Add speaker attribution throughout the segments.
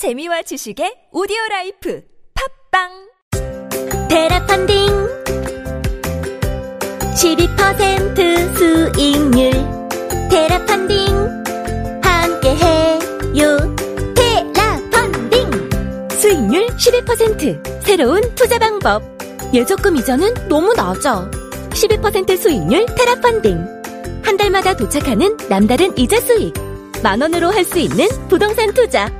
Speaker 1: 재미와 지식의 오디오 라이프 팝빵 테라펀딩 12% 수익률 테라펀딩 함께 해요 테라펀딩 수익률 12% 새로운 투자 방법 예적금 이자는 너무 낮아 12% 수익률 테라펀딩 한 달마다 도착하는 남다른 이자 수익 만 원으로 할 수 있는 부동산 투자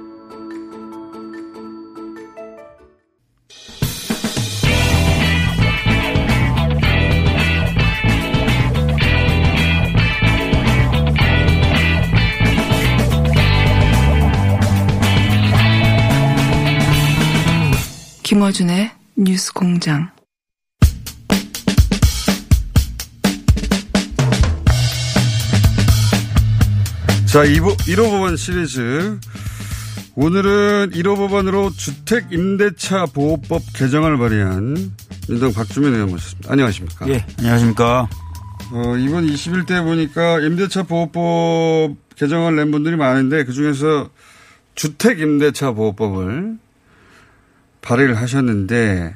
Speaker 2: 김어준의 뉴스 공장. 자, 1호 법안 시리즈. 오늘은 1호 법안으로 주택임대차보호법 개정을 발의한 민당 박주민 의원 모셨습니다. 안녕하십니까.
Speaker 3: 예, 안녕하십니까.
Speaker 2: 어, 이번 21대 보니까 임대차 보호법 개정을 낸 분들이 많은데 그중에서 주택임대차 보호법을 발의를 하셨는데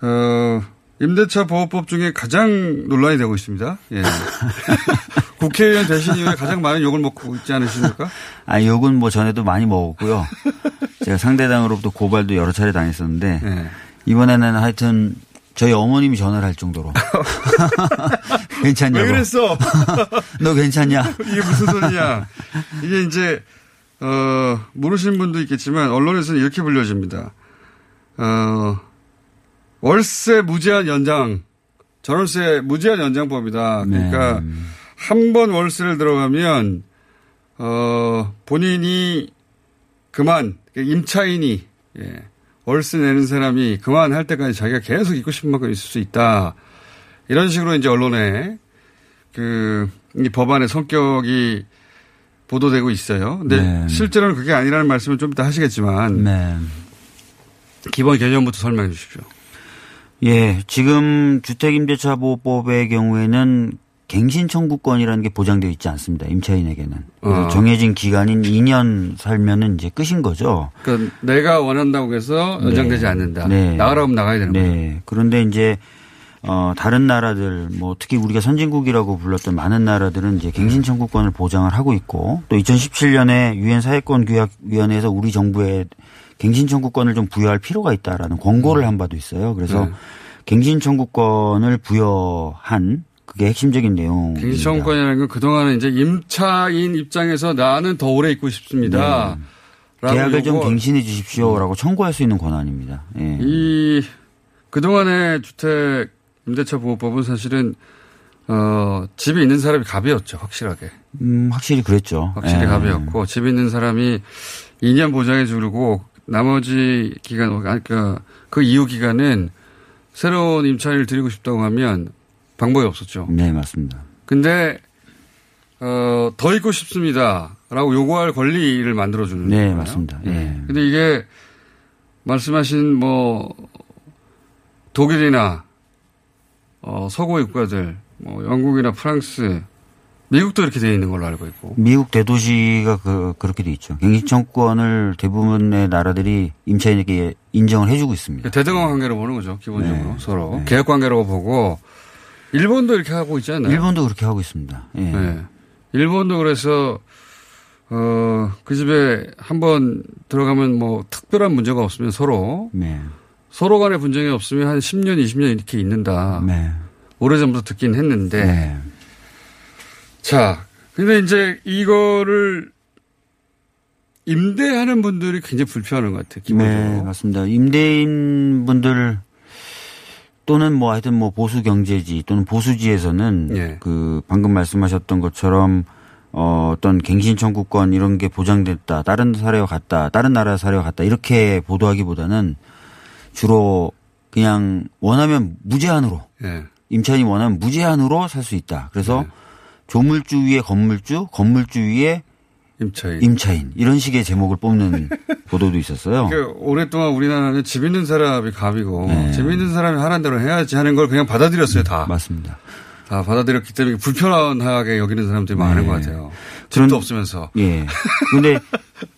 Speaker 2: 어, 임대차 보호법 중에 가장 논란이 되고 있습니다. 예. 국회의원 되신 이후에 가장 많은 욕을 먹고 있지 않으십니까? 아,
Speaker 3: 욕은 뭐 전에도 많이 먹었고요. 제가 상대당으로부터 고발도 여러 차례 당했었는데 네. 이번에는 하여튼 저희 어머님이 전화를 할 정도로 괜찮냐고.
Speaker 2: 왜 그랬어?
Speaker 3: 너 괜찮냐?
Speaker 2: 이게 무슨 소리냐? 이게 이제 어, 모르시는 분도 있겠지만 언론에서는 이렇게 불려집니다. 어, 월세 무제한 연장, 전월세 무제한 연장법이다. 그러니까 네. 한번 월세를 들어가면 어, 본인이 그만 임차인이 예, 월세 내는 사람이 그만 할 때까지 자기가 계속 있고 싶은 만큼 있을 수 있다. 이런 식으로 이제 언론에 그이 법안의 성격이 보도되고 있어요. 근데 네. 실제로는 그게 아니라는 말씀을 좀 이따 하시겠지만 네. 기본 개념부터 설명해 주십시오.
Speaker 3: 예, 지금 주택임대차보호법의 경우에는 갱신 청구권이라는 게 보장되어 있지 않습니다. 임차인에게는 어. 정해진 기간인 2년 살면은 이제 끝인 거죠.
Speaker 2: 그러니까 내가 원한다고 해서 연장되지 네. 않는다. 네. 나가라고 하면 나가야 되는 네.
Speaker 3: 거죠. 그런데 이제 어 다른 나라들 뭐 특히 우리가 선진국이라고 불렀던 많은 나라들은 이제 갱신 청구권을 보장을 하고 있고 또 2017년에 유엔 사회권 규약 위원회에서 우리 정부에 갱신청구권을 좀 부여할 필요가 있다라는 권고를 음. 한 바도 있어요. 그래서 네. 갱신청구권을 부여한 그게 핵심적인 내용.
Speaker 2: 갱신청구권이라는 건 그동안은 이제 임차인 입장에서 나는 더 오래 있고 싶습니다. 네.
Speaker 3: 계약을 좀 갱신해 주십시오라고 음. 청구할 수 있는 권한입니다. 예. 이
Speaker 2: 그동안의 주택 임대차 보호법은 사실은 어, 집이 있는 사람이 갑이었죠, 확실하게.
Speaker 3: 음, 확실히 그랬죠.
Speaker 2: 확실히 예. 갑이었고, 집이 있는 사람이 2년 보장해 주고, 나머지 기간, 아, 그러니까 그 이후 기간은 새로운 임차인을 드리고 싶다고 하면 방법이 없었죠.
Speaker 3: 네, 맞습니다.
Speaker 2: 근데, 어, 더 있고 싶습니다. 라고 요구할 권리를 만들어주는.
Speaker 3: 네, 거예요. 맞습니다.
Speaker 2: 예. 네. 근데 이게 말씀하신 뭐, 독일이나, 어, 서구의 국가들, 뭐, 영국이나 프랑스, 미국도 이렇게 되어 있는 걸로 알고 있고.
Speaker 3: 미국 대도시가 그, 그렇게 되어 있죠. 경기청권을 대부분의 나라들이 임차인에게 인정을 해주고 있습니다.
Speaker 2: 대등한 관계로 보는 거죠. 기본적으로 네. 서로. 네. 계약 관계로 보고. 일본도 이렇게 하고 있지 않나요?
Speaker 3: 일본도 그렇게 하고 있습니다. 예. 네.
Speaker 2: 일본도 그래서 어, 그 집에 한번 들어가면 뭐 특별한 문제가 없으면 서로 네. 서로 간의 분쟁이 없으면 한 10년, 20년 이렇게 있는다. 네. 오래전부터 듣긴 했는데 네. 자, 근데 이제 이거를 임대하는 분들이 굉장히 불편한 것 같아요.
Speaker 3: 기본적으로. 네, 맞습니다. 임대인 분들 또는 뭐 하여튼 뭐 보수 경제지 또는 보수지에서는 네. 그 방금 말씀하셨던 것처럼 어, 어떤 갱신 청구권 이런 게 보장됐다. 다른 사례와 같다. 다른 나라 사례와 같다. 이렇게 보도하기보다는 주로 그냥 원하면 무제한으로 네. 임차인이 원하면 무제한으로 살 수 있다. 그래서 네. 조물주 위에 건물주, 건물주 위에 임차인. 임차인. 이런 식의 제목을 뽑는 보도도 있었어요.
Speaker 2: 그러니까 오랫동안 우리나라는 집 있는 사람이 갑이고 네. 집 있는 사람이 하는 대로 해야지 하는 걸 그냥 받아들였어요, 다.
Speaker 3: 맞습니다.
Speaker 2: 다 받아들였기 때문에 불편하게 여기는 사람들이 많은 네. 것 같아요. 집도 없으면서.
Speaker 3: 예. 근데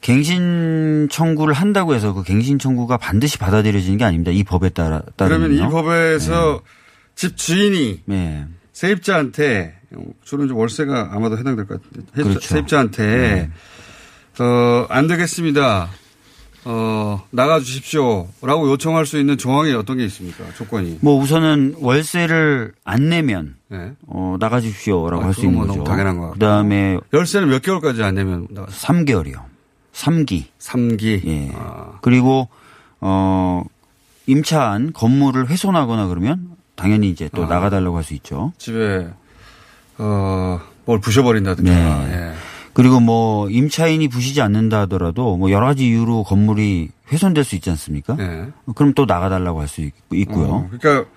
Speaker 3: 갱신 청구를 한다고 해서 그 갱신 청구가 반드시 받아들여지는 게 아닙니다. 이 법에 따라
Speaker 2: 따르면. 그러면 이 법에서 네. 집 주인이 네. 세입자한테 주로 이제 월세가 아마도 해당될 것 같아요. 그렇죠. 세입자한테 네. 어, 안 되겠습니다. 어, 나가 주십시오라고 요청할 수 있는 조항이 어떤 게 있습니까? 조건이.
Speaker 3: 뭐 우선은 월세를 안 내면 네. 어, 나가 주십시오라고 아, 할수 있는 뭐 거죠.
Speaker 2: 당연한
Speaker 3: 거. 그다음에
Speaker 2: 월세는몇 개월까지 안 내면
Speaker 3: 나 3개월이요. 3기.
Speaker 2: 3기. 예.
Speaker 3: 아. 그리고 어 임차한 건물을 훼손하거나 그러면 당연히 이제 또 아. 나가달라고 할 수 있죠.
Speaker 2: 집에 어, 뭘 부셔버린다든가. 네. 예.
Speaker 3: 그리고 뭐 임차인이 부시지 않는다 하더라도 뭐 여러 가지 이유로 건물이 훼손될 수 있지 않습니까? 네. 그럼 또 나가달라고 할 수 있고요.
Speaker 2: 어, 그러니까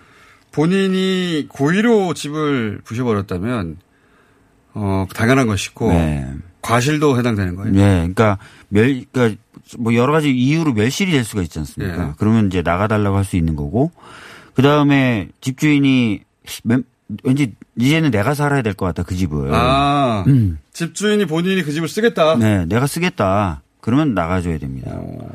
Speaker 2: 본인이 고의로 집을 부셔버렸다면 어 당연한 것이고 네. 과실도 해당되는 거예요. 네,
Speaker 3: 그러니까 멸 그러니까 뭐 여러 가지 이유로 멸실이 될 수가 있지 않습니까? 네. 그러면 이제 나가달라고 할 수 있는 거고 그 다음에 집주인이 왠지 이제는 내가 살아야 될 것 같다 그 집을. 아,
Speaker 2: 음. 집주인이 본인이 그 집을 쓰겠다.
Speaker 3: 네, 내가 쓰겠다. 그러면 나가줘야 됩니다. 어.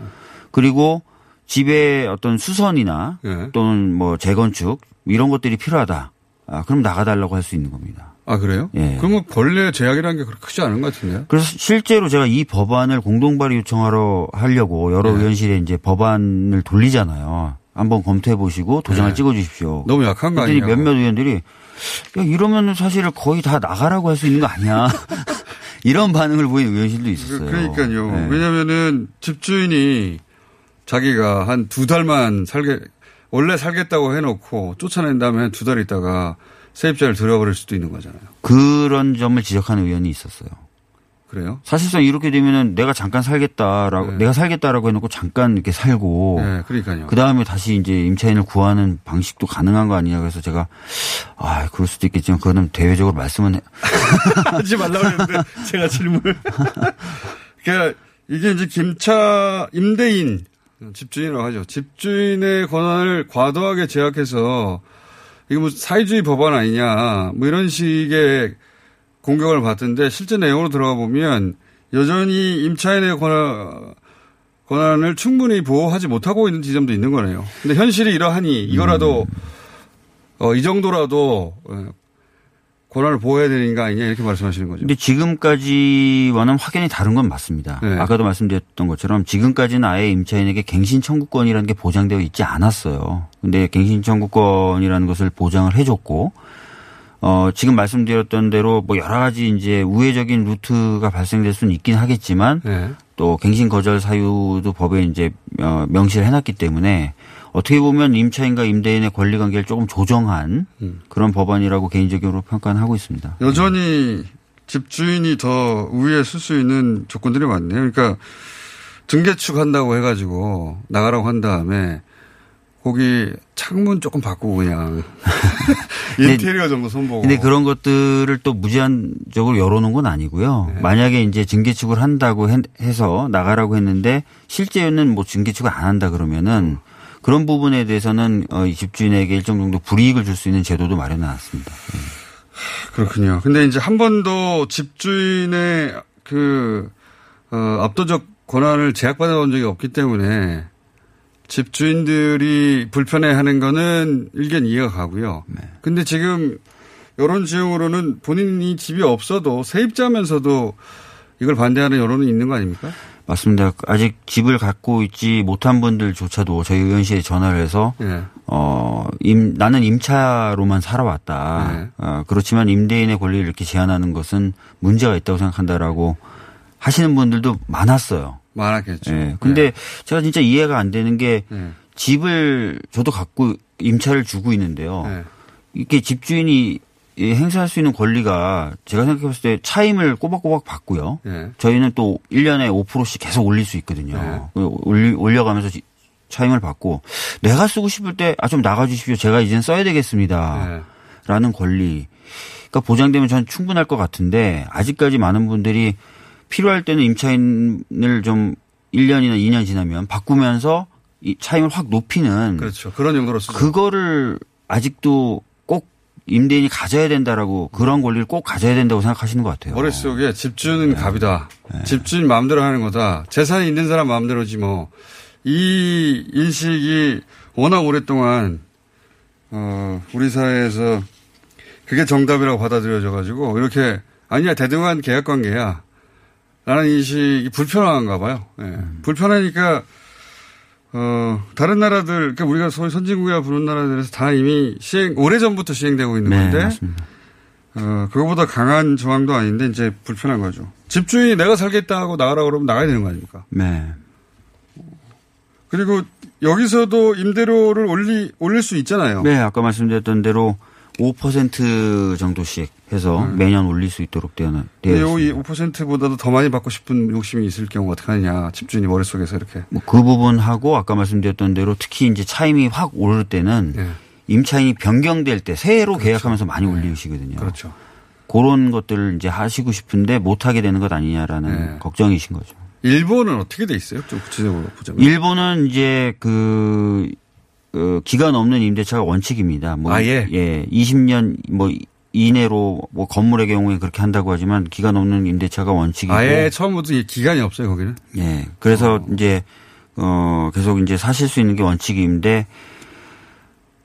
Speaker 3: 그리고 집에 어떤 수선이나 예. 또는 뭐 재건축 이런 것들이 필요하다. 아, 그럼 나가달라고 할 수 있는 겁니다.
Speaker 2: 아, 그래요? 예. 그러면 벌레 제약이라는 게 그렇게 크지 않은 것 같은데요?
Speaker 3: 그래서 실제로 제가 이 법안을 공동발의 요청하러 하려고 여러 예. 의원실에 이제 법안을 돌리잖아요. 한번 검토해 보시고 도장을 네. 예. 찍어 주십시오.
Speaker 2: 너무 약한 거 아니에요?
Speaker 3: 몇몇 의원들이 야, 이러면 사실 거의 다 나가라고 할 수 있는 거 아니야. 이런 반응을 보인 의원실도 있었어요.
Speaker 2: 그러니까요. 네. 왜냐면은 집주인이 자기가 한 두 달만 살게, 원래 살겠다고 해놓고 쫓아낸 다음에 한두달 있다가 세입자를 들어버릴 수도 있는 거잖아요.
Speaker 3: 그런 점을 지적하는 의원이 있었어요.
Speaker 2: 그래요?
Speaker 3: 사실상 이렇게 되면은 내가 잠깐 살겠다라고 네. 내가 살겠다라고 해놓고 잠깐 이렇게 살고 네, 그러니까요. 그 다음에 다시 이제 임차인을 구하는 방식도 가능한 거 아니냐 그래서 제가 아 그럴 수도 있겠지만 그거는 대외적으로 말씀은 해.
Speaker 2: 하지 말라고 했는데 제가 질문을 그러니까 이게 이제 김차 임대인 집주인이라고 하죠 집주인의 권한을 과도하게 제약해서 이게 뭐 사회주의 법안 아니냐 뭐 이런 식의 공격을 받던데 실제 내용으로 들어가 보면 여전히 임차인의 권한, 권한을 충분히 보호하지 못하고 있는 지점도 있는 거네요. 근데 현실이 이러하니 이거라도 음. 어, 이 정도라도 어, 권한을 보호해야 되는 거 아니냐 이렇게 말씀하시는 거죠.
Speaker 3: 근데 지금까지와는 확연히 다른 건 맞습니다. 네. 아까도 말씀드렸던 것처럼 지금까지는 아예 임차인에게 갱신 청구권이라는 게 보장되어 있지 않았어요. 근데 갱신 청구권이라는 것을 보장을 해줬고 어, 지금 말씀드렸던 대로 뭐 여러 가지 이제 우회적인 루트가 발생될 수는 있긴 하겠지만 네. 또 갱신 거절 사유도 법에 이제 어, 명시를 해놨기 때문에 어떻게 보면 임차인과 임대인의 권리 관계를 조금 조정한 음. 그런 법안이라고 개인적으로 평가는 하고 있습니다.
Speaker 2: 여전히 집주인이 더 우위에 쓸 수 있는 조건들이 많네요. 그러니까 등계축 한다고 해가지고 나가라고 한 다음에 거기 창문 조금 바꾸고 그냥 인테리어 정도 손보고.
Speaker 3: 근데 그런 것들을 또 무제한적으로 열어놓은 건 아니고요. 네. 만약에 이제 증기축을 한다고 해서 나가라고 했는데 실제는 뭐 증기축을 안 한다 그러면은 그런 부분에 대해서는 어, 집주인에게 일정 정도 불이익을 줄 수 있는 제도도 마련해놨습니다. 예.
Speaker 2: 그렇군요. 근데 이제 한 번도 집주인의 그 어, 압도적 권한을 제약받아본 적이 없기 때문에 집주인들이 불편해하는 거는 일견 이해가 가고요. 네. 근데 지금 여론 지형으로는 본인이 집이 없어도 세입자면서도 이걸 반대하는 여론은 있는 거 아닙니까?
Speaker 3: 맞습니다. 아직 집을 갖고 있지 못한 분들조차도 저희 의원실에 전화를 해서 네. 어, 임, 나는 임차로만 살아왔다. 네. 어, 그렇지만 임대인의 권리를 이렇게 제한하는 것은 문제가 있다고 생각한다라고 하시는 분들도 많았어요.
Speaker 2: 많았겠죠.
Speaker 3: 예. 근데 네. 제가 진짜 이해가 안 되는 게 네. 집을 저도 갖고 임차를 주고 있는데요. 네. 예. 이렇게 집주인이 행사할 수 있는 권리가 제가 생각해봤을 때 차임을 꼬박꼬박 받고요. 저희는 또 1년에 5%씩 계속 올릴 수 있거든요. 올리, 올려가면서 차임을 받고 내가 쓰고 싶을 때 아 좀 나가주십시오. 제가 이젠 써야 되겠습니다. 라는 권리. 그러니까 보장되면 전 충분할 것 같은데 아직까지 많은 분들이 필요할 때는 임차인을 좀 1년이나 2년 지나면 바꾸면서 이 차임을 확 높이는
Speaker 2: 그렇죠. 그런 용도로 쓰죠.
Speaker 3: 그거를 아직도 꼭 임대인이 가져야 된다라고 그런 권리를 꼭 가져야 된다고 생각하시는 것 같아요.
Speaker 2: 머릿속에 집주는 네. 갑이다. 네. 집주인 마음대로 하는 거다. 재산이 있는 사람 마음대로지 뭐. 이 인식이 워낙 오랫동안 어 우리 사회에서 그게 정답이라고 받아들여져 가지고 이렇게 아니야 대등한 계약 관계야. 라는 인식이 불편한가 봐요. 예. 음. 불편하니까, 어, 다른 나라들, 그러니까 우리가 소위 선진국이라 부른 나라들에서 다 이미 시행, 오래전부터 시행되고 있는 네, 건데, 맞습니다. 어, 그거보다 강한 저항도 아닌데, 이제 불편한 거죠. 집주인이 내가 살겠다 하고 나가라 고 그러면 나가야 되는 거 아닙니까? 네. 그리고 여기서도 임대료를 올리, 올릴 수 있잖아요.
Speaker 3: 네, 아까 말씀드렸던 대로 5% 정도씩 해서 음. 매년 올릴 수 있도록 되는. 근데 여기
Speaker 2: 5%보다도 더 많이 받고 싶은 욕심이 있을 경우 어떻게 하느냐 집주인이 머릿속에서 이렇게.
Speaker 3: 뭐그 부분하고 아까 말씀드렸던 대로 특히 이제 차임이 확 오를 때는 예. 임차인이 변경될 때 새로 그렇죠. 계약하면서 많이 예. 올리시거든요. 그렇죠. 그런 것들을 이제 하시고 싶은데 못 하게 되는 것 아니냐라는 예. 걱정이신 거죠.
Speaker 2: 일본은 어떻게 돼 있어요? 좀 구체적으로
Speaker 3: 보자면. 일본은 이제 그 어, 기간 없는 임대차가 원칙입니다. 뭐 아, 예. 예. 20년 뭐 이내로 뭐 건물의 경우에 그렇게 한다고 하지만 기간 없는 임대차가 원칙이고
Speaker 2: 아예 처음부터 기간이 없어요 거기는. 예.
Speaker 3: 그래서 어. 이제 어 계속 이제 사실 수 있는 게 원칙인데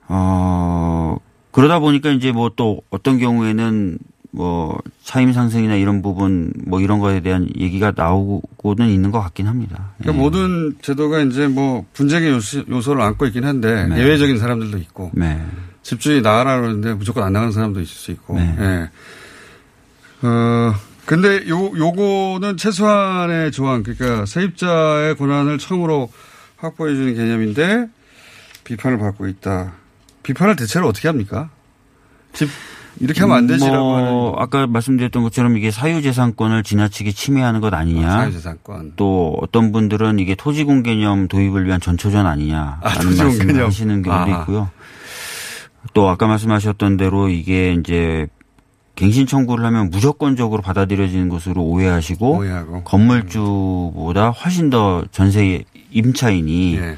Speaker 3: 어 그러다 보니까 이제 뭐 또 어떤 경우에는 뭐 차임 상승이나 이런 부분 뭐 이런 거에 대한 얘기가 나오고는 있는 것 같긴 합니다.
Speaker 2: 그러니까 네. 모든 제도가 이제 뭐 분쟁의 요소, 를 안고 있긴 한데 네. 예외적인 사람들도 있고 네. 집주인이 나가라 그러는데 무조건 안 나가는 사람도 있을 수 있고. 네. 예. 어 근데 요 요거는 최소한의 조항 그러니까 세입자의 권한을 처음으로 확보해 주는 개념인데 비판을 받고 있다. 비판을 대체로 어떻게 합니까? 집 이렇게 하면 안 되지라고 뭐는
Speaker 3: 아까 말씀드렸던 것처럼 이게 사유재산권을 지나치게 침해하는 것 아니냐. 아, 사유재산권. 또 어떤 분들은 이게 토지공 개념 도입을 위한 전초전 아니냐라는 아, 말씀을 하시는 경우도 아 있고요. 또 아까 말씀하셨던 대로 이게 이제 갱신 청구를 하면 무조건적으로 받아들여지는 것으로 오해하시고 오해하고. 건물주보다 훨씬 더 전세 임차인이 예.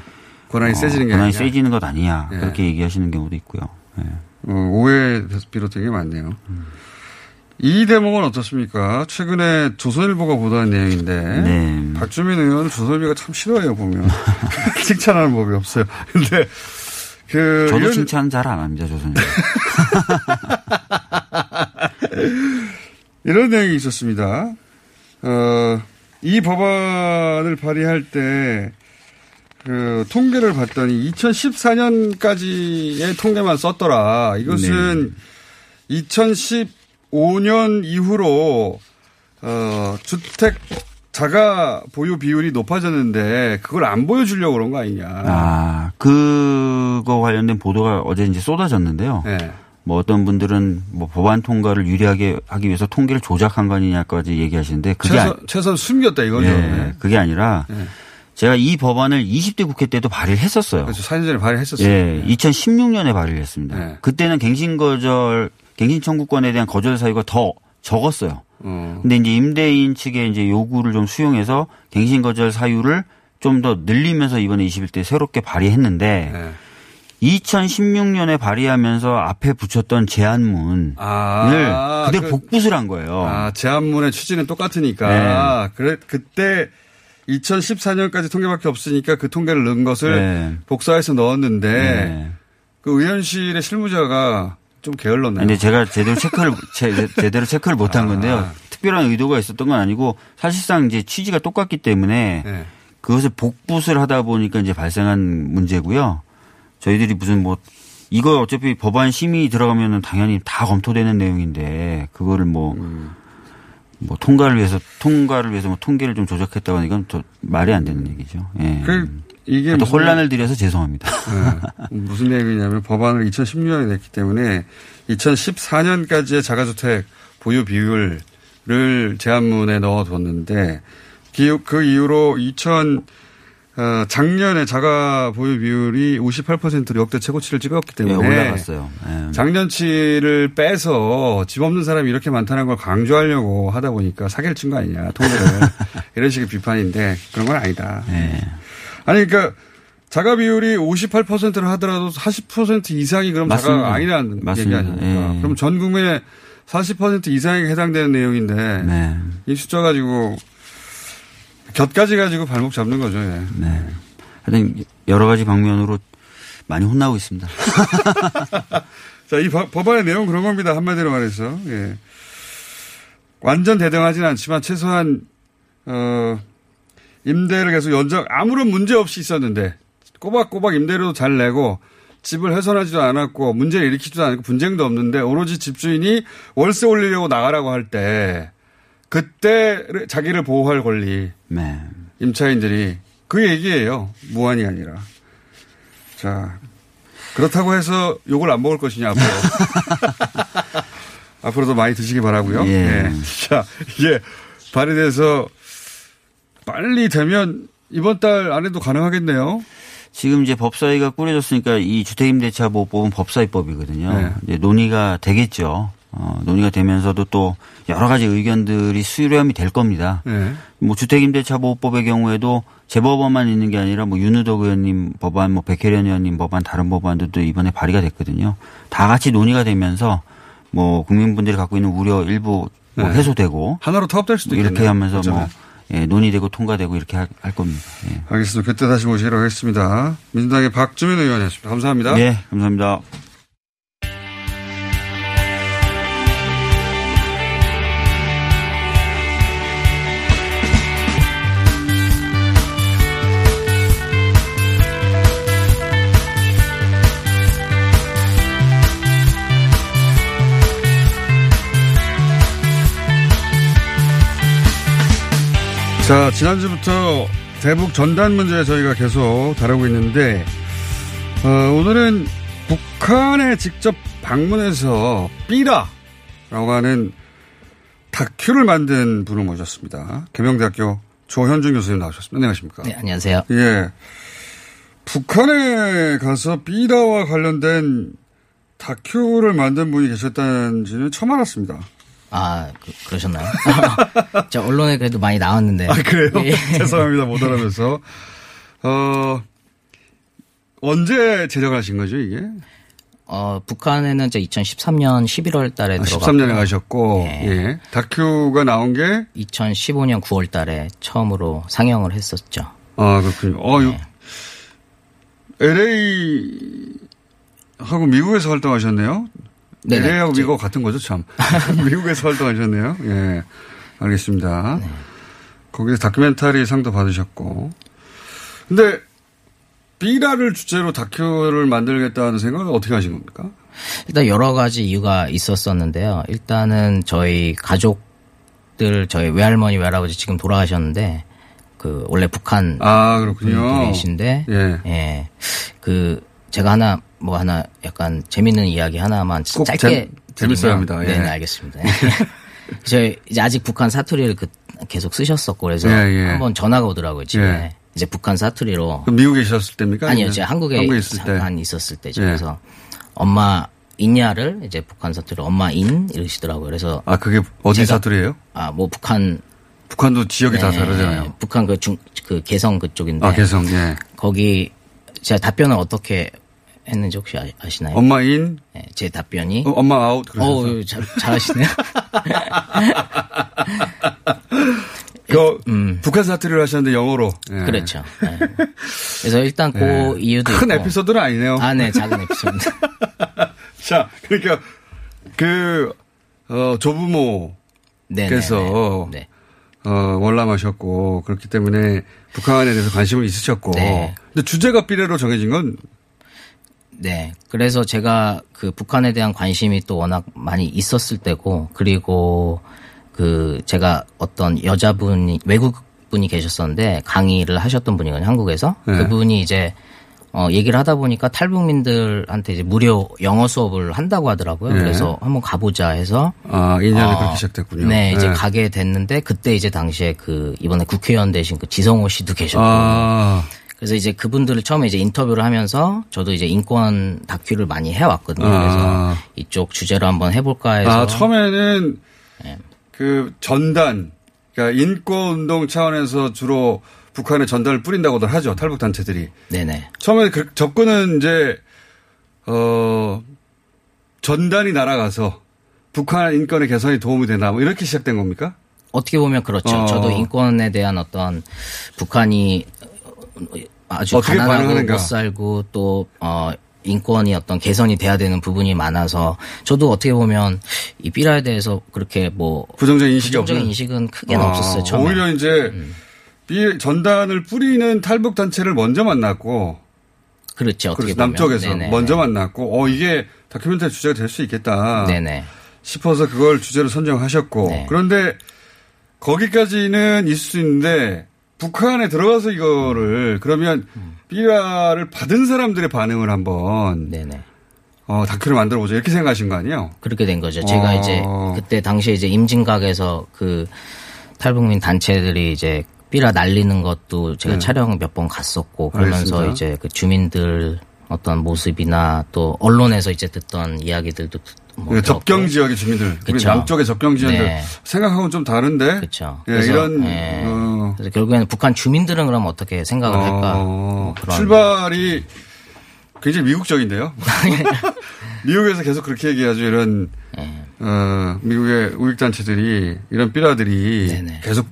Speaker 3: 권한이 어, 세지는 게 어, 권한이 아니냐. 세지는 것
Speaker 2: 아니냐
Speaker 3: 예. 그렇게 얘기하시는 경우도 있고요. 예.
Speaker 2: 오해 비롯 되게 많네요. 음. 이 대목은 어떻습니까? 최근에 조선일보가 보도한 내용인데 네. 박주민 의원 조선일보가 참 싫어해요 보면 칭찬하는 법이 없어요. 근데
Speaker 3: 그 저도 이런... 칭찬 잘 안 합니다 조선일보.
Speaker 2: 이런 내용이 있었습니다. 어, 이 법안을 발의할 때그 통계를 봤더니 2014년까지의 통계만 썼더라. 이것은 네. 2015년 이후로 어, 주택 자가 보유 비율이 높아졌는데 그걸 안 보여주려고 그런 거 아니냐. 아,
Speaker 3: 그거 관련된 보도가 어제 이제 쏟아졌는데요. 네. 뭐 어떤 분들은 뭐 법안 통과를 유리하게 하기 위해서 통계를 조작한 거 아니냐까지 얘기하시는데
Speaker 2: 그게 최소 아니, 최선 숨겼다 이거죠. 네, 네.
Speaker 3: 그게 아니라 네. 제가 이 법안을 20대 국회 때도 발의를 했었어요.
Speaker 2: 그렇죠. 4 전에 발의했었어요. 예.
Speaker 3: 2016년에 예. 발의를 했습니다. 네. 그때는 갱신거절, 갱신청구권에 대한 거절 사유가 더 적었어요. 음. 근데 이제 임대인 측의 이제 요구를 좀 수용해서 갱신거절 사유를 좀 더 늘리면서 이번에 21대 새롭게 발의했는데 네. 예. 2016년에 발의하면서 앞에 붙였던 제안문을 아, 그대로 그, 복붙을 한 거예요. 아,
Speaker 2: 제안문의 취지는 똑같으니까. 네. 그래, 그때 2014년까지 통계밖에 없으니까 그 통계를 넣은 것을 네. 복사해서 넣었는데 네. 그 의원실의 실무자가 좀 게을렀나요?
Speaker 3: 근데 제가 제대로 체크를 제, 대로 체크를 못한 아. 건데요. 특별한 의도가 있었던 건 아니고 사실상 이제 취지가 똑같기 때문에 네. 그것을 복붙을 하다 보니까 이제 발생한 문제고요. 저희들이 무슨 뭐 이거 어차피 법안 심의 들어가면은 당연히 다 검토되는 내용인데 그거를 뭐 음. 뭐 통과를 위해서 통과를 위해서 뭐 통계를 좀 조작했다거나 이건 또 말이 안 되는 얘기죠. 예. 그 이게 또 혼란을 드려서 죄송합니다. 네.
Speaker 2: 무슨 얘기냐면 법안을 2016년에 냈기 때문에 2014년까지의 자가주택 보유 비율을 제한문에 넣어뒀는데 그 이후로 2000 어, 작년에 자가 보유 비율이 58%로 역대 최고치를 찍었기 네, 때문에 예, 올라갔어요. 예. 작년치를 빼서 집 없는 사람이 이렇게 많다는 걸 강조하려고 하다 보니까 사기를 친 거 아니냐 통계를 이런 식의 비판인데 그런 건 아니다. 예. 아니 그러니까 자가 비율이 58%를 하더라도 40% 이상이 그럼 맞습니다. 자가 아니라는 맞습니다. 얘기 아닙니까? 예. 그럼 전 국민의 40% 이상에 해당되는 내용인데 네. 이 숫자 가지고 곁까지 가지고 발목 잡는 거죠. 예.
Speaker 3: 네. 하여튼 여러 가지 방면으로 많이 혼나고 있습니다.
Speaker 2: 자, 이 법안의 내용 그런 겁니다. 한마디로 말해서. 예. 완전 대등하지는 않지만 최소한 어, 임대를 계속 연장 아무런 문제 없이 있었는데 꼬박꼬박 임대료도 잘 내고 집을 훼손하지도 않았고 문제를 일으키지도 않고 분쟁도 없는데 오로지 집주인이 월세 올리려고 나가라고 할때 그때 자기를 보호할 권리. 네. 임차인들이 그 얘기예요. 무한이 아니라. 자 그렇다고 해서 욕을 안 먹을 것이냐 앞으로. 앞으로도 많이 드시기 바라고요. 예. 네. 자 이게 발의돼서 빨리 되면 이번 달 안에도 가능하겠네요.
Speaker 3: 지금 이제 법사위가 꾸려졌으니까 이 주택임대차 보호법은 법사위법이거든요. 네. 이제 논의가 되겠죠. 어, 논의가 되면서도 또 여러 가지 의견들이 수렴이 될 겁니다. 네. 뭐 주택임대차보호법의 경우에도 재법안만 있는 게 아니라 뭐 윤우덕 의원님 법안, 뭐 백혜련 의원님 법안, 다른 법안들도 이번에 발의가 됐거든요. 다 같이 논의가 되면서 뭐 국민분들이 갖고 있는 우려 일부 뭐 네. 해소되고
Speaker 2: 하나로 통합될 수도 있겠네요. 이렇게
Speaker 3: 하면서 그렇죠. 뭐 예, 논의되고 통과되고 이렇게 할, 할 겁니다.
Speaker 2: 예. 알겠습니다. 그때 다시 모시도록 하겠습니다. 민주당의 박주민 의원이었습니다. 감사합니다.
Speaker 3: 네, 감사합니다.
Speaker 2: 자, 지난주부터 대북 전단 문제 저희가 계속 다루고 있는데, 어, 오늘은 북한에 직접 방문해서 삐라라고 하는 다큐를 만든 분을 모셨습니다. 개명대학교 조현준 교수님 나오셨습니다. 안녕하십니까. 네,
Speaker 4: 안녕하세요. 예.
Speaker 2: 북한에 가서 삐라와 관련된 다큐를 만든 분이 계셨다는지는 처음 알았습니다.
Speaker 4: 아, 그, 러셨나요 자, 언론에 그래도 많이 나왔는데.
Speaker 2: 아, 그래요? 예. 죄송합니다. 못 알아면서. 어, 언제 제작을 하신 거죠, 이게?
Speaker 4: 어, 북한에는 이제 2013년 11월 달에 아, 들어갔고
Speaker 2: 13년에 가셨고 예. 예. 다큐가 나온 게
Speaker 4: 2015년 9월 달에 처음으로 상영을 했었죠. 아,
Speaker 2: 그렇군요. 어, 예. LA 하고 미국에서 활동하셨네요. LA하고 네. 네. 네. 미국 같은 거죠, 참. 미국에서 활동하셨네요. 예. 알겠습니다. 네. 거기서 다큐멘터리 상도 받으셨고. 근데 비라를 주제로 다큐를 만들겠다는 생각은 어떻게 하신 겁니까?
Speaker 4: 일단 여러 가지 이유가 있었었는데요. 일단은 저희 가족들, 저희 외할머니, 외할아버지 지금 돌아가셨는데 그 원래 북한 아 그렇군요. 분신데 예. 예. 그 제가 하나 뭐 하나 약간 재밌는 이야기 하나만 짧게
Speaker 2: 재, 밌어야 합니다.
Speaker 4: 예. 네, 알겠습니다. 저희 이제 아직 북한 사투리를 그 계속 쓰셨었고 그래서 예, 예. 한번 전화가 오더라고요 집에 예. 이제 북한 사투리로
Speaker 2: 그 미국에 계셨을 때입니까?
Speaker 4: 아니요, 이제 한국에, 한국에 있을 때. 있었을 때죠. 예. 그래서 엄마 인야를 이제 북한 사투리로 엄마 인 이러시더라고요. 그래서
Speaker 2: 아 그게 어디 사투리예요?
Speaker 4: 아 뭐 북한
Speaker 2: 북한도 지역이 네, 다 다르잖아요.
Speaker 4: 북한 그중그 그 개성 그쪽인데. 아 개성. 예. 거기 제가 답변을 어떻게 했는지 혹시 아, 시나요
Speaker 2: 엄마인? 네,
Speaker 4: 제 답변이. 어,
Speaker 2: 엄마 아웃.
Speaker 4: 어, 잘, 잘하시네요. 그,
Speaker 2: 음. 북한 사투리를 하셨는데 영어로.
Speaker 4: 네. 그렇죠. 네. 그래서 일단 그 이유도.
Speaker 2: 큰 있고. 에피소드는 아니네요.
Speaker 4: 아, 네, 작은 에피소드.
Speaker 2: 자, 그러니까 그, 어, 조부모께서. 네, 네, 네. 네. 어, 월남하셨고, 그렇기 때문에 북한에 대해서 관심을 있으셨고. 근데 주제가 비례로 정해진 건
Speaker 4: 네. 그래서 제가 그 북한에 대한 관심이 또 워낙 많이 있었을 때고 그리고 그 제가 어떤 여자분이 외국 분이 계셨었는데 강의를 하셨던 분이거든요. 한국에서. 네. 그분이 이제 어 얘기를 하다 보니까 탈북민들한테 이제 무료 영어 수업을 한다고 하더라고요. 네. 그래서 한번 가보자 해서
Speaker 2: 아, 1년에 어, 그렇게 시작됐군요.
Speaker 4: 네, 이제 네. 가게 됐는데 그때 이제 당시에 그 이번에 국회의원 대신 그 지성호 씨도 계셨고. 아. 그래서 이제 그분들을 처음에 이제 인터뷰를 하면서 저도 이제 인권 다큐를 많이 해왔거든요. 아. 그래서 이쪽 주제로 한번 해볼까 아, 해서.
Speaker 2: 아, 처음에는 네. 그 전단, 그러니까 인권 운동 차원에서 주로 북한에 전단을 뿌린다고들 하죠. 탈북 단체들이. 네네. 처음에 그 접근은 이제 어 전단이 날아가서 북한 인권의 개선이 도움이 되나 뭐 이렇게 시작된 겁니까?
Speaker 4: 어떻게 보면 그렇죠. 어. 저도 인권에 대한 어떤 북한이 아주 어, 가난하고 못 살고 또 어, 인권이 어떤 개선이 돼야 되는 부분이 많아서 저도 어떻게 보면 이 삐라에 대해서 그렇게 뭐
Speaker 2: 부정적인
Speaker 4: 인식이 부정적인 인식은 크게 아, 없었어요. 처음에.
Speaker 2: 오히려 이제
Speaker 4: 음. 삐
Speaker 2: 전단을 뿌리는 탈북 단체를 먼저 만났고
Speaker 4: 그렇죠. 어떻게
Speaker 2: 그렇죠, 보면. 남쪽에서 네네. 먼저 만났고 어 이게 다큐멘터리 주제가 될 수 있겠다 네네. 싶어서 그걸 주제로 선정하셨고 네. 그런데 거기까지는 있을 수 있는데 북한에 들어가서 이거를 그러면 삐라를 받은 사람들의 반응을 한번 네네. 어, 다큐를 만들어 보자 이렇게 생각하신 거 아니에요?
Speaker 4: 그렇게 된 거죠. 제가 어... 이제 그때 당시에 이제 임진각에서 그 탈북민 단체들이 이제 삐라 날리는 것도 제가 네. 촬영 몇 번 갔었고 그러면서 알겠습니다. 이제 그 주민들 어떤 모습이나 또 언론에서 이제 듣던 이야기들도
Speaker 2: 뭐 네, 접경 지역의 주민들, 그쵸. 남쪽의 접경 지역들 네. 생각하고는 좀 다른데
Speaker 4: 그쵸. 예, 이런 네. 어, 그래서 결국에는 북한 주민들은 그럼 어떻게 생각을 어. 할까? 뭐
Speaker 2: 출발이 굉장히 미국적인데요. 미국에서 계속 그렇게 얘기하죠. 이런 네. 어, 미국의 우익단체들이 이런 삐라들이 네네. 계속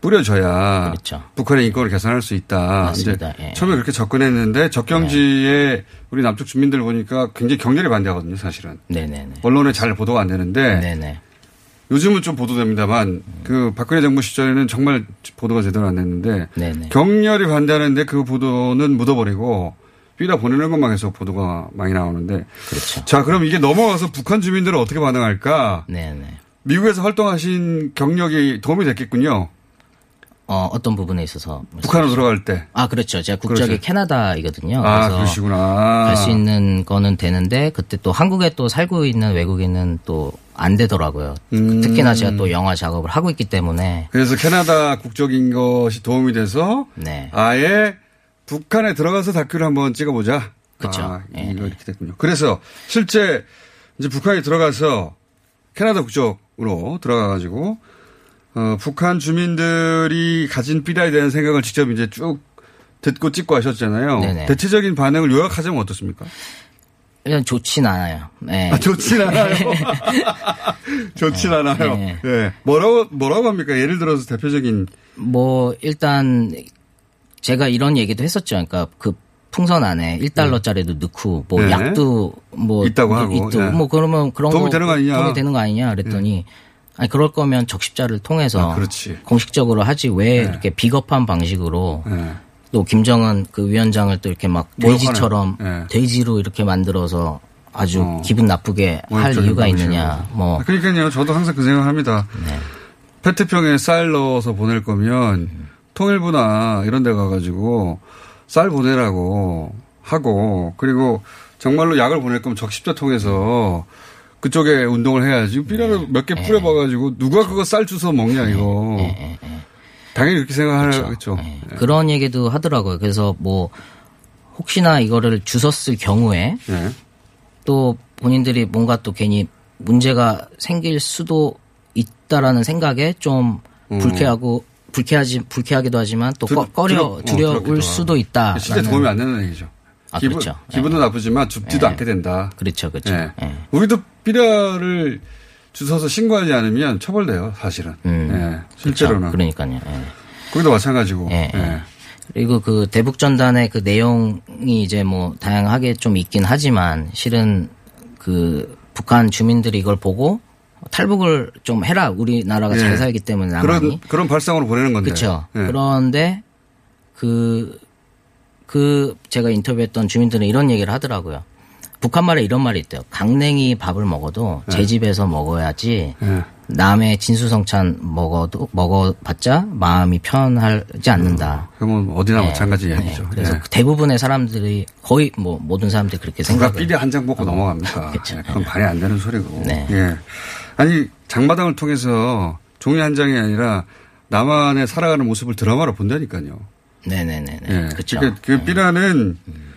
Speaker 2: 뿌려져야 그렇죠. 북한의 인권을 개선할 수 있다. 맞습니다. 이제 예. 처음에 그렇게 접근했는데 적경지에 예. 우리 남쪽 주민들 보니까 굉장히 격렬히 반대하거든요, 사실은. 네네네. 언론에 잘 보도가 안 되는데 네네. 요즘은 좀 보도됩니다만 음. 그 박근혜 정부 시절에는 정말 보도가 제대로 안 됐는데 네네. 격렬히 반대하는데 그 보도는 묻어버리고 삐다 보내는 것만 해서 보도가 많이 나오는데 그렇죠. 자 그럼 이게 넘어가서 북한 주민들은 어떻게 반응할까? 네네. 미국에서 활동하신 경력이 도움이 됐겠군요.
Speaker 4: 어, 어떤 부분에 있어서.
Speaker 2: 북한으로 들어갈 때. 아,
Speaker 4: 그렇죠. 제가 국적이 그렇죠. 캐나다이거든요.
Speaker 2: 아, 그러시구나.
Speaker 4: 갈 수 있는 거는 되는데, 그때 또 한국에 또 살고 있는 외국인은 또안 되더라고요. 음. 특히나 제가 또 영화 작업을 하고 있기 때문에.
Speaker 2: 그래서 캐나다 국적인 것이 도움이 돼서 네. 아예 북한에 들어가서 다큐를 한번 찍어보자.
Speaker 4: 그렇죠. 아, 예, 예. 이렇게
Speaker 2: 됐군요. 그래서 실제 이제 북한에 들어가서 캐나다 국적으로 들어가가지고 어, 북한 주민들이 가진 삐라에 대한 생각을 직접 이제 쭉 듣고 찍고 하셨잖아요. 네네. 대체적인 반응을 요약하자면 어떻습니까?
Speaker 4: 그냥 좋진 않아요.
Speaker 2: 네. 아, 좋진 않아요. 좋진 네. 않아요. 네. 네. 뭐라고 뭐라고 합니까? 예를 들어서 대표적인
Speaker 4: 뭐 일단 제가 이런 얘기도 했었죠. 그러니까 그 풍선 안에 1달러짜리도 넣고 뭐 네. 약도 뭐
Speaker 2: 있다고 하고 있고 네.
Speaker 4: 뭐 그러면 그런 도움이
Speaker 2: 거 되는 거 아니냐?
Speaker 4: 도움이 되는 거 아니냐? 그랬더니 아니 그럴 거면 적십자를 통해서 아, 공식적으로 하지 왜 이렇게 비겁한 방식으로 또 김정은 그 위원장을 또 이렇게 막 돼지처럼 네. 돼지로 이렇게 만들어서 아주 어. 기분 나쁘게 할 이유가 있느냐. 뭐 아,
Speaker 2: 그러니까요. 저도 항상 그 생각합니다. 네. 페트병에 쌀 넣어서 보낼 거면 음. 통일부나 이런 데 가가지고 쌀 보내라고 하고 그리고 정말로 약을 보낼 거면 적십자 통해서 그쪽에 운동을 해야지. 삐라를 네. 몇개 뿌려봐가지고 누가 그거 쌀 주워 먹냐 네. 이거. 네. 네. 네. 당연히 이렇게 생각하겠죠.
Speaker 4: 그렇죠.
Speaker 2: 네.
Speaker 4: 네. 그런 얘기도 하더라고요. 그래서 뭐 혹시나 이거를 주셨을 경우에 네. 또 본인들이 뭔가 또 괜히 문제가 생길 수도 있다라는 생각에 좀 음. 불쾌하고 불쾌하지 불쾌하기도 하지만 또 두, 꺼려 어, 두려울 어, 수도 있다.
Speaker 2: 진짜 도움이 안 되는 얘기죠.
Speaker 4: 아, 기분, 그렇죠.
Speaker 2: 기분도 네. 나쁘지만 죽지도 네. 않게 된다.
Speaker 4: 그렇죠, 그렇죠. 네.
Speaker 2: 네. 우리도 삐라를 주워서 신고하지 않으면 처벌돼요, 사실은. 음. 예, 그렇죠.
Speaker 4: 실제로는. 그렇 그러니까요 예.
Speaker 2: 거기도 마찬가지고. 예,
Speaker 4: 예. 예. 그리고 그 대북 전단의 그 내용이 이제 뭐 다양하게 좀 있긴 하지만 실은 그 북한 주민들이 이걸 보고 탈북을 좀 해라 우리나라가 예. 잘 살기 때문에
Speaker 2: 남한이 그런 그런 발상으로 보내는 건데.
Speaker 4: 그렇죠. 그런데 그그 그 제가 인터뷰했던 주민들은 이런 얘기를 하더라고요. 북한말에 이런 말이 있대요. 강냉이 밥을 먹어도 네. 제 집에서 먹어야지 네. 남의 진수성찬 먹어도 먹어봤자 마음이 편하지 않는다.
Speaker 2: 음, 그러면 뭐 어디나 네. 마찬가지 이야기죠. 네. 그래서
Speaker 4: 네. 대부분의 사람들이 거의 뭐 모든 사람들이 그렇게 생각. 합니가
Speaker 2: 삐리 한 장 먹고 어, 넘어갑니까? 그렇죠. 그건 말이 안 되는 소리고. 예. 아니 장마당을 통해서 종이 한 장이 아니라 나만의 살아가는 모습을 드라마로 본다니까요. 네네네. 네. 그렇죠. 그러니까 그 삐라는 음.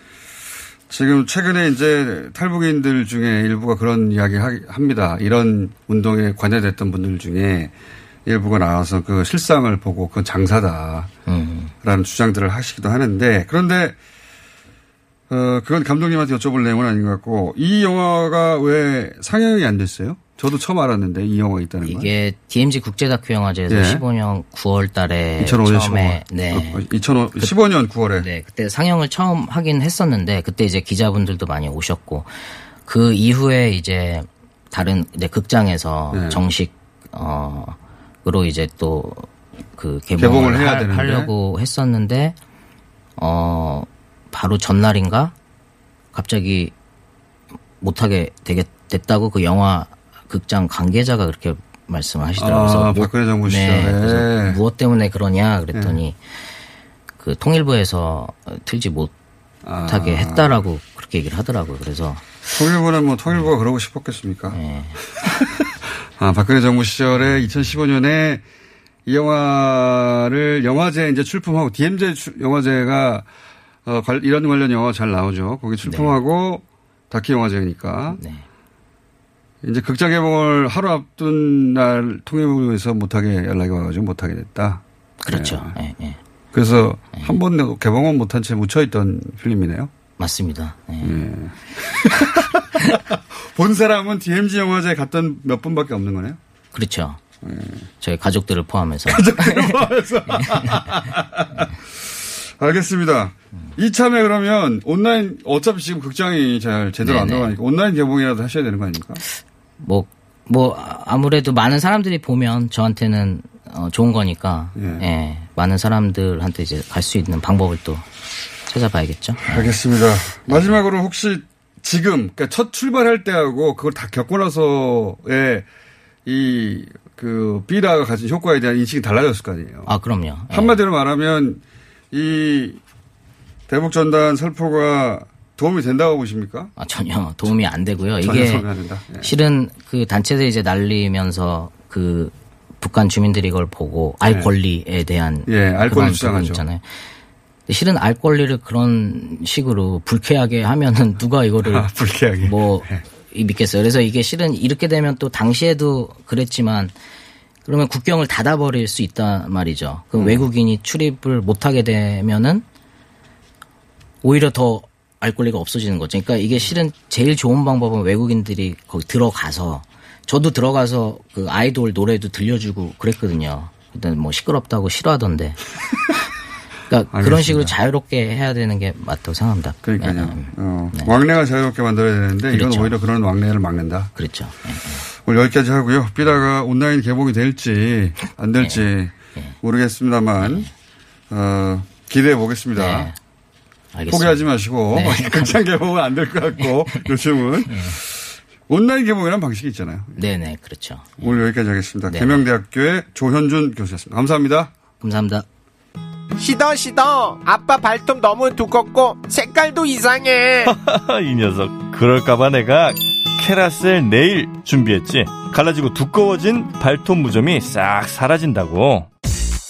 Speaker 2: 지금 최근에 이제 탈북인들 중에 일부가 그런 이야기 합니다. 이런 운동에 관여됐던 분들 중에 일부가 나와서 그 실상을 보고 그건 장사다라는 음. 주장들을 하시기도 하는데 그런데 어, 그건 감독님한테 여쭤볼 내용은 아닌 것 같고 이 영화가 왜 상영이 안 됐어요? 저도 처음 알았는데 이 영화 있다는
Speaker 4: 거. 이게 DMZ 국제 다큐 영화제에서 예. 15년 9월 달에 2005년 처음에 15월.
Speaker 2: 네. 2005, 15년 9월에 네,
Speaker 4: 그때 상영을 처음 하긴 했었는데 그때 이제 기자분들도 많이 오셨고 그 이후에 이제 다른 이제 극장에서 예. 정식 어로 이제 또 그 개봉을, 개봉을 해야 하, 되는데 하려고 했었는데 어 바로 전날인가 갑자기 못하게 되게 됐다고 그 영화 극장 관계자가 그렇게 말씀하시더라고요.
Speaker 2: 아, 뭐, 박근혜 정부 시절 네, 그래서
Speaker 4: 무엇 때문에 그러냐 그랬더니 네. 그 통일부에서 틀지 아. 못하게 아. 했다라고 그렇게 얘기를 하더라고요. 그래서
Speaker 2: 통일부는 뭐 통일부가 네. 그러고 싶었겠습니까? 네. 아, 박근혜 정부 시절에 2015년에 이 영화를 영화제 이제 출품하고 DMZ 영화제가 어, 이런 관련 영화 잘 나오죠. 거기 네. 출품하고 다큐 영화제니까. 네. 이제 극장 개봉을 하루 앞둔 날 통일부에서 못하게 연락이 와가지고 못하게 됐다.
Speaker 4: 그렇죠. 예. 예,
Speaker 2: 예. 그래서 예. 한 번도 개봉은 못한 채 묻혀있던 필름이네요.
Speaker 4: 맞습니다. 예. 예.
Speaker 2: 본 사람은 DMZ 영화제에 갔던 몇 분밖에 없는 거네요.
Speaker 4: 그렇죠. 저희 가족들을 포함해서.
Speaker 2: 가족들을 포함해서. 알겠습니다. 음. 이참에 그러면 온라인 어차피 지금 극장이 잘 제대로 네네. 안 돌아가니까 온라인 개봉이라도 하셔야 되는 거 아닙니까?
Speaker 4: 뭐, 뭐, 아무래도 많은 사람들이 보면 저한테는 어, 좋은 거니까, 예. 예. 많은 사람들한테 이제 갈 수 있는 방법을 또 찾아봐야겠죠. 예.
Speaker 2: 알겠습니다. 네. 마지막으로 혹시 지금, 그러니까 첫 출발할 때하고 그걸 다 겪고 나서의 이, 그, 삐라가 가진 효과에 대한 인식이 달라졌을 거 아니에요?
Speaker 4: 아, 그럼요.
Speaker 2: 한마디로 예. 말하면 이 대북전단 설포가 도움이 된다고 보십니까? 아,
Speaker 4: 전혀 도움이 안 되고요. 이게 안 예. 실은 그 단체들 이제 날리면서 그 북한 주민들이 이걸 보고 알 예. 권리에 대한
Speaker 2: 예, 알 권리 주장하 있잖아요.
Speaker 4: 실은 알 권리를 그런 식으로 불쾌하게 하면은 누가 이거를 아, 불쾌하게 뭐 예. 믿겠어요. 그래서 이게 실은 이렇게 되면 또 당시에도 그랬지만 그러면 국경을 닫아버릴 수 있단 말이죠. 그럼 음. 외국인이 출입을 못하게 되면은 오히려 더알 권리가 없어지는 거죠. 그러니까 이게 실은 제일 좋은 방법은 외국인들이 거기 들어가서 저도 들어가서 그 아이돌 노래도 들려주고 그랬거든요. 일단 뭐 시끄럽다고 싫어하던데. 그러니까 그런 식으로 자유롭게 해야 되는 게 맞다고 생각합니다.
Speaker 2: 그러니까요. 네. 네. 어, 네. 왕래가 자유롭게 만들어야 되는데 그렇죠. 이건 오히려 그런 왕래를 막는다.
Speaker 4: 그렇죠. 네. 네.
Speaker 2: 오늘 여기까지 하고요. 삐다가 온라인 개봉이 될지 안 될지 모르겠습니다만 어, 기대해 보겠습니다. 알겠습니다. 포기하지 마시고 네. 극장 개봉은 안 될 것 같고 네. 요즘은 네. 온라인 개봉이라는 방식이 있잖아요.
Speaker 4: 네네 그렇죠.
Speaker 2: 오늘 여기까지 하겠습니다. 네 계명대학교의 조현준 교수였습니다. 감사합니다.
Speaker 4: 감사합니다.
Speaker 5: 시더 시더 아빠 발톱 너무 두껍고 색깔도 이상해.
Speaker 6: 이 녀석 그럴까봐 내가 캐라셀 네일 준비했지. 갈라지고 두꺼워진 발톱 무좀이 싹 사라진다고.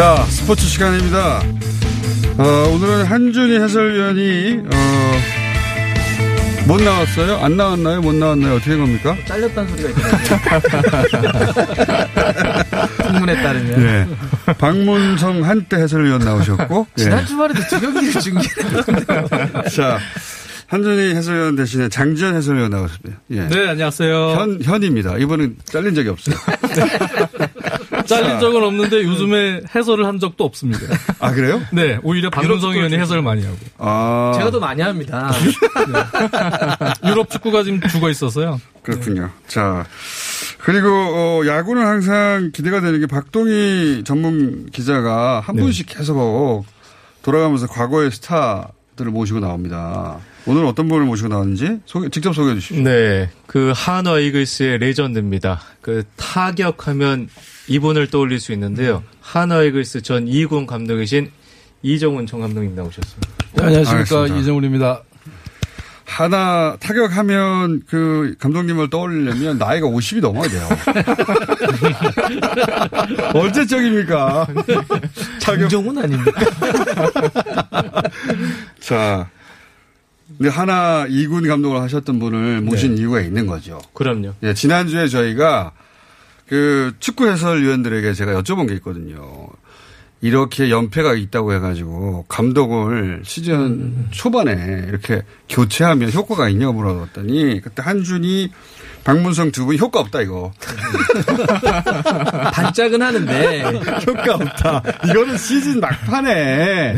Speaker 2: 자, 스포츠 시간입니다. 어, 오늘은 한준희 해설위원이 어, 못 나왔어요? 안 나왔나요? 못 나왔나요? 어떻게 된 겁니까? 뭐
Speaker 7: 잘렸다는 소리가 있더라고요. 풍문에 따르면. 네.
Speaker 2: 박문성 한때 해설위원 나오셨고.
Speaker 7: 지난 예. 주말에도
Speaker 2: 저경이를
Speaker 7: 중계를
Speaker 2: 자, 한준희 해설위원 대신에 장지현 해설위원 나오셨습니다.
Speaker 8: 예. 네, 안녕하세요.
Speaker 2: 현, 현입니다. 이번엔 잘린 적이 없어요.
Speaker 8: 잘린 아. 적은 없는데 요즘에 해설을 한 적도 없습니다.
Speaker 2: 아 그래요?
Speaker 8: 네, 오히려 그렇죠, 박문성 의원이 그렇죠. 해설을 많이 하고.
Speaker 7: 아 제가 더 많이 합니다.
Speaker 8: 네. 유럽 축구가 지금 죽어 있어서요.
Speaker 2: 그렇군요. 네. 자 그리고 어, 야구는 항상 기대가 되는 게 박동희 전문 기자가 한 네. 분씩 계속 돌아가면서 과거의 스타들을 모시고 나옵니다. 오늘 어떤 분을 모시고 나왔는지 소개, 직접 소개해 주십시오.
Speaker 9: 네. 그 한화 이글스의 레전드입니다. 그 타격하면 이분을 떠올릴 수 있는데요. 하나이글스 전 2군 감독이신 이정훈 총 감독님 나오셨습니다.
Speaker 10: 네,
Speaker 9: 안녕하십니까 알겠습니다.
Speaker 10: 이정훈입니다.
Speaker 2: 하나 타격하면 그 감독님을 떠올리려면 나이가 50이 넘어야 돼요. 언제적입니까?
Speaker 7: 타 정은 아닙니까?
Speaker 2: 자, 근데 하나 이군 감독을 하셨던 분을 모신 네. 이유가 있는 거죠.
Speaker 9: 그럼요.
Speaker 2: 예, 지난주에 저희가 그 축구 해설위원들에게 제가 여쭤본 게 있거든요. 이렇게 연패가 있다고 해가지고 감독을 시즌 음. 초반에 이렇게 교체하면 효과가 있냐고 물어봤더니 그때 한준이 박문성 두 분 효과 없다 이거
Speaker 7: 반짝은 하는데
Speaker 2: 효과 없다 이거는 시즌 막판에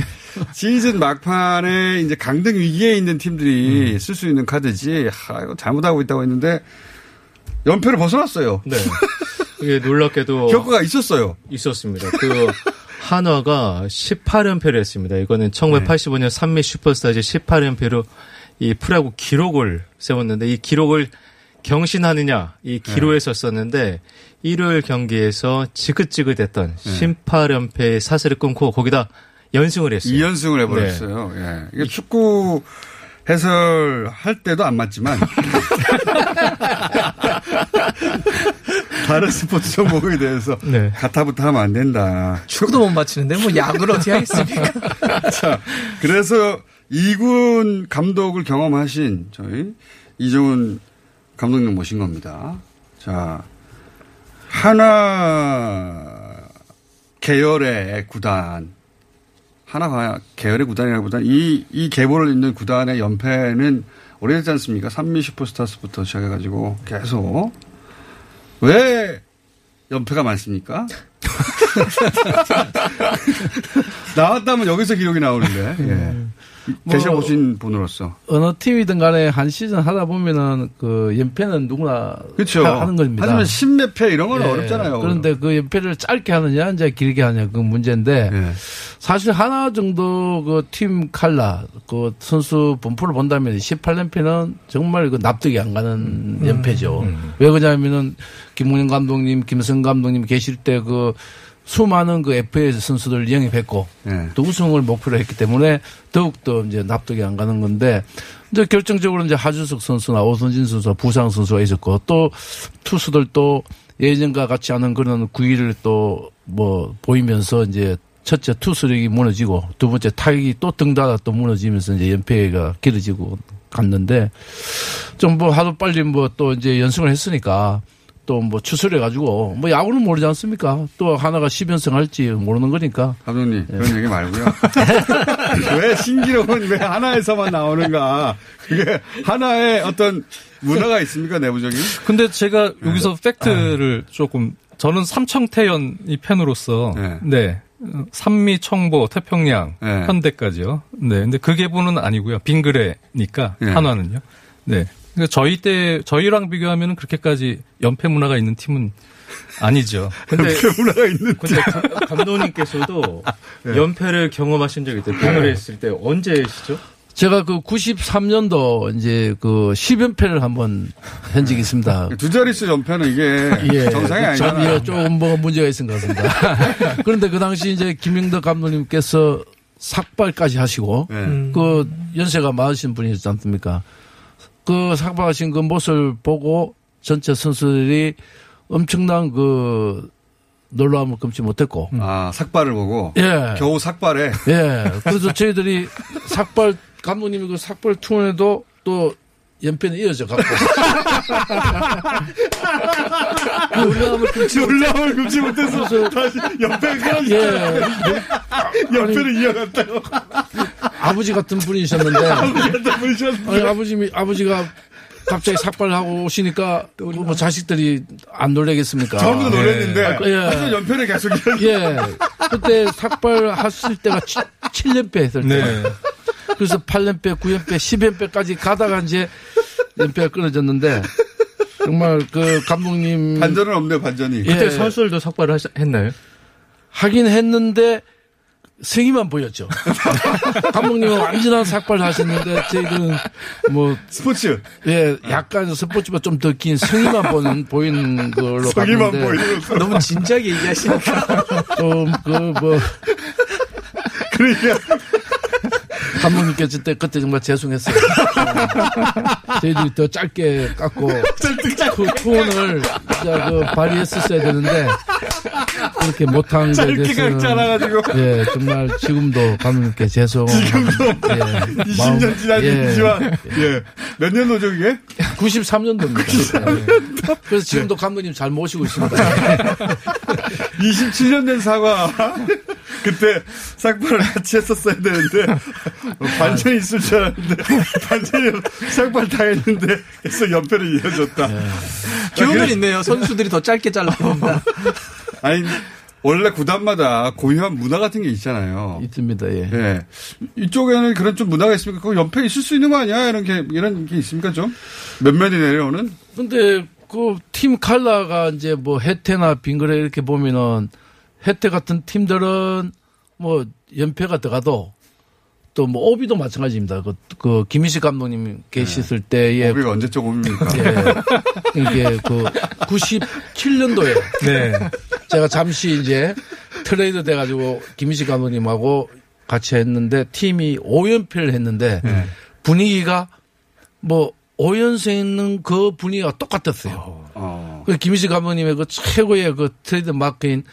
Speaker 2: 시즌 막판에 이제 강등 위기에 있는 팀들이 음. 쓸수 있는 카드지 아 이거 잘못하고 있다고 했는데 연패를 벗어났어요. 네.
Speaker 9: 이게 놀랍게도
Speaker 2: 효과가 있었어요.
Speaker 9: 있었습니다. 그 한화가 18연패를 했습니다. 이거는 1985년 삼미 슈퍼스타즈 18연패로 이프라고 기록을 세웠는데 이 기록을 경신하느냐 이 기로에서 썼는데 네. 일요일 경기에서 지긋지긋했던 18연패의 사슬을 끊고 거기다 연승을 했어요.
Speaker 2: 2연승을 해버렸어요. 네. 예. 이게 축구 해설할 때도 안 맞지만 다른 스포츠 종목에 대해서 네. 가타부터 하면 안 된다.
Speaker 7: 축구도 못맞추는데뭐 야구를 어떻게 하겠습니까? 자,
Speaker 2: 그래서 이군 감독을 경험하신 저희 이정훈 감독님 모신 겁니다. 자, 하나 계열의 구단 하나 가 계열의 구단이라고보다 이, 이 계보를 잇는 구단의 연패는 오래됐지 않습니까? 산미 슈퍼스타스부터 시작해가지고 계속. 왜 연패가 많습니까? 나왔다면 여기서 기록이 나오는데. 예. 대신 뭐 분으로서
Speaker 10: 어느 팀이든 간에 한 시즌 하다 보면은 그 연패는 누구나 그렇죠. 하는 겁니다.
Speaker 2: 하지만 십몇 패 이런 건 예. 어렵잖아요.
Speaker 10: 그런데 그 연패를 짧게 하느냐 이제 길게 하느냐 그 문제인데 예. 사실 하나 정도 그 팀 칼라 그 선수 분포를 본다면 18연패는 정말 그 납득이 안 가는 음. 연패죠. 음. 음. 왜 그러냐면은 김웅현 감독님, 김승 감독님 계실 때그 수많은 그 FA 선수들 영입했고 네. 예. 또 우승을 목표로 했기 때문에 더욱더 이제 납득이 안 가는 건데 이제 결정적으로 이제 하준석 선수나 오선진 선수, 부상 선수가 있었고 또 투수들 또 예전과 같지 않은 그런 구위를 또 뭐 보이면서 이제 첫째 투수력이 무너지고 두 번째 타격이 또 등다다 또 무너지면서 이제 연패가 길어지고 갔는데 좀 뭐 하도 빨리 뭐 또 이제 연승을 했으니까 또뭐추스해 가지고 뭐 야구는 모르지 않습니까? 또 하나가 10연승 할지 모르는 거니까.
Speaker 2: 감독님 그런 예. 얘기 말고요. 왜 신기록은 왜 하나에서만 나오는가? 그게 하나의 어떤 문화가 있습니까 내부적인?
Speaker 9: 근데 제가 네. 여기서 네. 팩트를 조금 저는 삼청태연이 팬으로서 네. 네. 삼미, 청보, 태평양, 네. 현대까지요. 네. 근데 그게 보는 아니고요. 빙그레니까 한화는요. 네. 네. 그러니까 저희 때 저희랑 비교하면 그렇게까지 연패 문화가 있는 팀은 아니죠.
Speaker 2: 연패 문화가 있는 근데 가,
Speaker 9: 감독님께서도 네. 연패를 경험하신 적이 있대요. 경을 네. 했을 때 언제시죠?
Speaker 10: 제가 그 93년도 이제 그 10연패를 한 번 한 적이 있습니다.
Speaker 2: 두 자릿수 연패는 이게 예, 정상이 아니잖 조금
Speaker 10: 뭐 문제가 있은 것 같습니다. 그런데 그 당시 이제 김명덕 감독님께서 삭발까지 하시고 네. 그 연세가 많으신 분이었지 않습니까? 그 사과하신 그 모습을 보고 전체 선수들이 엄청난 그 놀라움을 금치 못했고.
Speaker 2: 아, 삭발을 보고? 예. 겨우 삭발에?
Speaker 10: 예. 그래서 저희들이 삭발, 감독님이 그 삭발 투혼에도 또연패는 이어져 갖고. 놀라움을 금치,
Speaker 2: 놀라움을 금치 못해서 다시 연패까지 예. 연편을 이어갔다고. 그
Speaker 10: 아버지 같은 분이셨는데 아니, 아버지 아버지가 갑자기 삭발하고 오시니까 뭐 자식들이 안 놀래겠습니까?
Speaker 2: 전부 예. 놀랬는데 아, 예. 예. 연편을 계속
Speaker 10: 예 그때 삭발했을 때가 7, 년배 했을 때 네. 그래서 8년배, 9년배, 10년배까지 가다가 이제 연배가 끊어졌는데 정말 그 감독님
Speaker 2: 반전은 없네 반전이 예.
Speaker 9: 그때 선수들도 삭발을 했나요?
Speaker 10: 하긴 했는데 생이만 보였죠. 감독님은 완전한 삭발을 하셨는데 저희들은 뭐
Speaker 2: 스포츠
Speaker 10: 예 약간 스포츠가 좀 더 긴생이만 보는 보인 걸로 승희만 보이는
Speaker 7: 너무 진지하게 얘기하시니까
Speaker 10: 좀그뭐
Speaker 2: 그러니까
Speaker 10: 감독님께서 때 그때 정말 죄송했어요. 저희들이 어. 더 짧게 깎고 그 톤을 진그 발휘했었어야 되는데 그렇게 못한
Speaker 2: 게에대해서아가지고예
Speaker 10: 정말 지금도 감독님께 죄송. 지금도 예,
Speaker 2: 20년 지난 예. 일이지만 예, 예. 몇 년도죠 이게?
Speaker 10: 93년도입니다. 93년도. 예. 그래서 지금도 감독님 잘 모시고 있습니다. 27년
Speaker 2: 된 사과. 그때 삭발을 같이 했었어야 되는데 반전이 있을 줄 알았는데 반전이 삭발다 했는데 그래서 연패를 이어졌다
Speaker 7: 기운은 네. 그- 있네요. 선수들이 더 짧게 잘라봅니다
Speaker 2: 아니 원래 구단마다 고유한 문화 같은 게 있잖아요.
Speaker 10: 있습니다. 예. 예.
Speaker 2: 이쪽에는 그런 좀 문화가 있습니까? 그 옆에 있을 수 있는 거 아니야? 이런 게 이런 게 있습니까 좀? 몇몇이 내려오는?
Speaker 10: 근데 그 팀 칼라가 이제 뭐 해태나 빙그레 이렇게 보면은 혜태 같은 팀들은 뭐 연패가 들어가도 또 뭐 오비도 마찬가지입니다. 그, 그 김희식 감독님 계셨을 네. 때에 오비가
Speaker 2: 그 언제적 오비입니까? 예,
Speaker 10: 이게 그 97년도에 네. 제가 잠시 이제 트레이드 돼가지고 김희식 감독님하고 같이 했는데 팀이 5연패를 했는데 네. 분위기가 뭐 5연승 있는 그 분위기가 똑같았어요. 어, 어. 김희식 감독님의 그 최고의 그 트레이드 마크인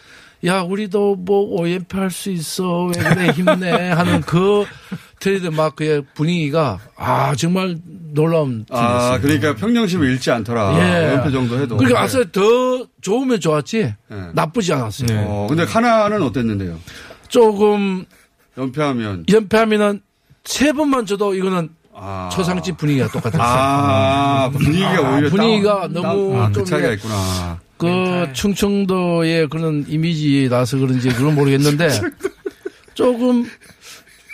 Speaker 10: 야 우리도 뭐 OMP 할수 있어 왜 그래 힘내 하는 그 트레이드 마크의 분위기가 아 정말 놀라운 팀이었어요.
Speaker 2: 아 그러니까 평정심을 잃지 않더라. 예. 연패 정도 해도.
Speaker 10: 그러니까 네. 아싸 더 좋으면 좋았지 예. 나쁘지 않았어요.
Speaker 2: 어, 근데 하나는 어땠는데요?
Speaker 10: 조금 연패하면 연패하면은 세 번만 줘도 이거는 아. 초상집 분위기가 똑같았어요. 아,
Speaker 2: 분위기가 아, 오히려
Speaker 10: 분위기가 다운, 너무 아,
Speaker 2: 그 차이가 있구나.
Speaker 10: 그 멘탈. 충청도의 그런 이미지나서 그런지 그건 모르겠는데 조금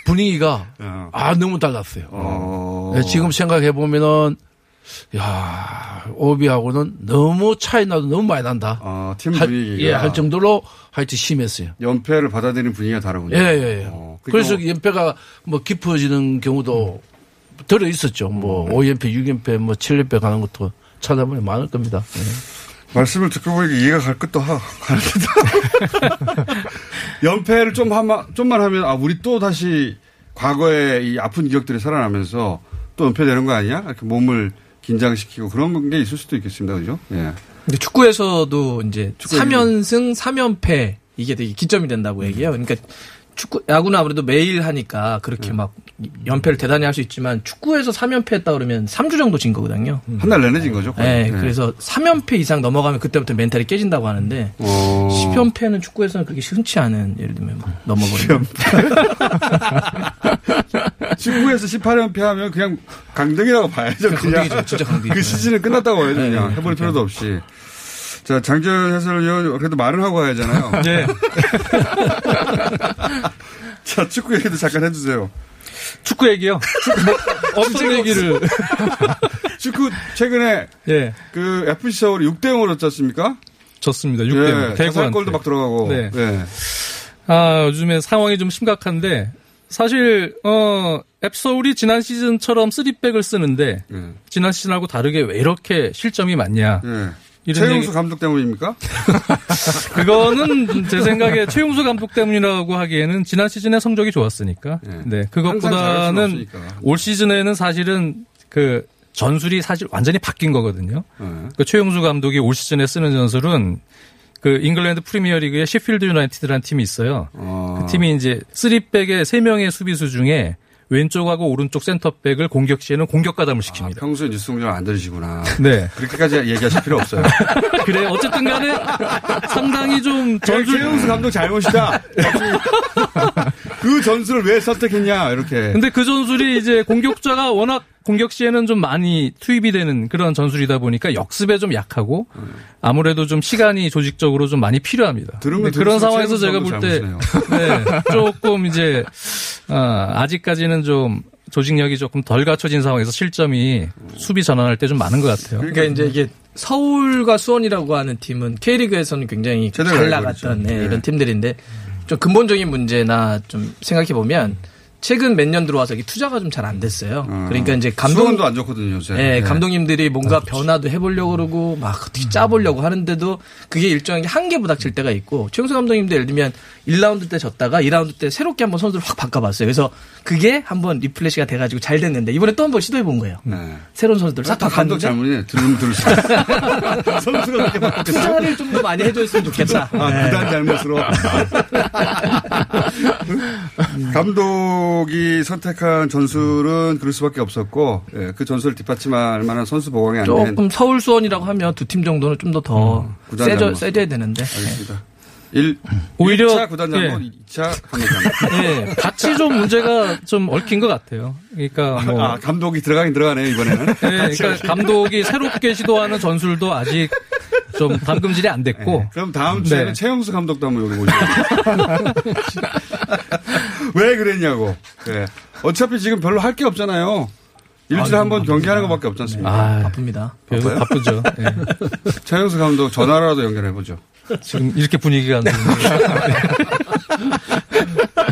Speaker 10: 분위기가 어. 아 너무 달랐어요. 어. 네, 지금 생각해 보면은 야 오비하고는 너무 차이 나도 너무 많이 난다. 아, 팀 분위기가 할, 예, 할 정도로 하여튼 심했어요.
Speaker 2: 연패를 받아들이는 분위기가 다르군요.
Speaker 10: 예, 예, 예. 어, 그래서 뭐... 연패가 뭐 깊어지는 경우도 들어 있었죠. 뭐 음. 5연패, 6연패, 뭐 7연패 가는 것도 찾아보면 많을 겁니다. 예.
Speaker 2: 말씀을 듣고 보니까 이해가 갈 것도 하, 가르다 연패를 좀 하마, 좀만 하면, 아, 우리 또 다시 과거의 이 아픈 기억들이 살아나면서 또 연패되는 거 아니야? 이렇게 몸을 긴장시키고 그런 게 있을 수도 있겠습니다. 그죠? 예.
Speaker 7: 근데 축구에서도 이제 축구 3연승, 3연패 이게 되게 기점이 된다고 얘기해요. 그러니까 축구 야구는 아무래도 매일 하니까 그렇게 음. 막 연패를 대단히 할 수 있지만 축구에서 3연패 했다 그러면 3주 정도 진 거거든요.
Speaker 2: 음. 한달 내내 진 거죠.
Speaker 7: 네, 네, 그래서 3연패 이상 넘어가면 그때부터 멘탈이 깨진다고 하는데 음. 오. 10연패는 축구에서는 그렇게 흔치 않은 예를 들면 뭐 넘어버리는.
Speaker 2: 축구에서 18연패 하면 그냥 강등이라고 봐야죠. 그냥 강등이죠. 진짜 강등이죠. 그 시즌은 끝났다고 해야죠. 네. 그냥 네, 해볼 필요도 없이. 자, 장재현 해설위원 그래도 말을 하고 가야 하잖아요. 네. 자, 축구 얘기도 잠깐 해주세요.
Speaker 8: 축구 얘기요? 엄청 얘기를.
Speaker 2: 축구 최근에 예. 그 FC 서울이 6대 0으로 졌습니까?
Speaker 8: 졌습니다. 6대 0.
Speaker 2: 예, 대구한골도 막 들어가고. 네. 예.
Speaker 8: 아, 요즘에 상황이 좀 심각한데 사실 어 FC 서울이 지난 시즌처럼 3백을 쓰는데 예. 지난 시즌하고 다르게 왜 이렇게 실점이 많냐? 예.
Speaker 2: 최용수 감독 때문입니까?
Speaker 8: 그거는 제 생각에 최용수 감독 때문이라고 하기에는 지난 시즌에 성적이 좋았으니까. 네. 네. 그것보다는 올 시즌에는 사실은 그 전술이 사실 완전히 바뀐 거거든요. 네. 그 최용수 감독이 올 시즌에 쓰는 전술은 그 잉글랜드 프리미어 리그의 시필드 유나이티드라는 팀이 있어요. 아. 그 팀이 이제 쓰리백의세명의 수비수 중에 왼쪽하고 오른쪽 센터백을 공격 시에는 공격 가담을 아, 시킵니다. 아,
Speaker 2: 평소에 뉴스 공장 안 들으시구나. 네. 그렇게까지 얘기하실 필요 없어요.
Speaker 8: 그래 어쨌든 간에 상당히 좀 전주
Speaker 2: 최용수 감독 잘못이다. 그 전술을 왜 선택했냐 이렇게.
Speaker 8: 근데 그 전술이 이제 공격자가 워낙 공격 시에는 좀 많이 투입이 되는 그런 전술이다 보니까 역습에 좀 약하고 아무래도 좀 시간이 조직적으로 좀 많이 필요합니다.
Speaker 2: 그런
Speaker 8: 상황에서 제가 볼때 네, 조금 이제 어, 아직까지는 좀 조직력이 조금 덜 갖춰진 상황에서 실점이 수비 전환할 때 좀 많은 것 같아요.
Speaker 7: 그러니까 이제 이게 서울과 수원이라고 하는 팀은 K리그에서는 굉장히 잘 나갔던 네, 네. 이런 팀들인데 좀 근본적인 문제나 좀 생각해 보면 최근 몇 년 들어와서 투자가 좀 잘 안 됐어요. 음. 그러니까 이제
Speaker 2: 감독 도안 좋거든요. 요
Speaker 7: 예, 네. 감독님들이 뭔가 아, 그렇죠. 변화도 해보려고 그러고 막 어떻게 음. 짜보려고 하는데도 그게 일정의 한계 부닥칠 때가 있고 최용수 감독님도 예를 들면 1라운드 때 졌다가 2라운드 때 새롭게 한번 선수를 확 바꿔봤어요. 그래서 그게 한번 리플레시가 돼가지고 잘 됐는데 이번에 또한번 시도해본 거예요. 네. 새로운 선수들을 싹바
Speaker 2: 감독 잘못이네. 들으면 들을수록
Speaker 7: 선수가 그렇게 투자를 좀 더 많이 해줬으면 좋겠다.
Speaker 2: 아, 네. 그단 잘못으로 감독 감독이 선택한 전술은 그럴 수밖에 없었고 예, 그 전술을 뒷받침할 만한 선수 보강이 안
Speaker 7: 조금 서울 수원이라고 하면 두 팀 정도는 좀 더더 음, 세져 세져야 되는데.
Speaker 2: 알겠습니다. 일, 오히려 1차 구단 장못 예. 2차 감독 잘 예.
Speaker 8: 같이 좀 문제가 좀 얽힌 것 같아요. 그러니까 뭐
Speaker 2: 아, 감독이 들어가긴 들어가네요, 이번에는. 예,
Speaker 8: 그러니까 감독이 새롭게 시도하는 전술도 아직 좀 담금질이 안 됐고. 네.
Speaker 2: 그럼 다음 주에는 네. 최영수 감독도 한번 여기 오죠. 왜 그랬냐고. 네. 어차피 지금 별로 할 게 없잖아요. 일주일에 아, 한번 네. 경기하는 것밖에 없지 않습니까? 아, 아
Speaker 7: 바쁩니다.
Speaker 8: 바빠요? 바쁘죠. 네.
Speaker 2: 최영수 감독 전화라도 연결해보죠.
Speaker 8: 지금 이렇게 분위기가 안 좋은데.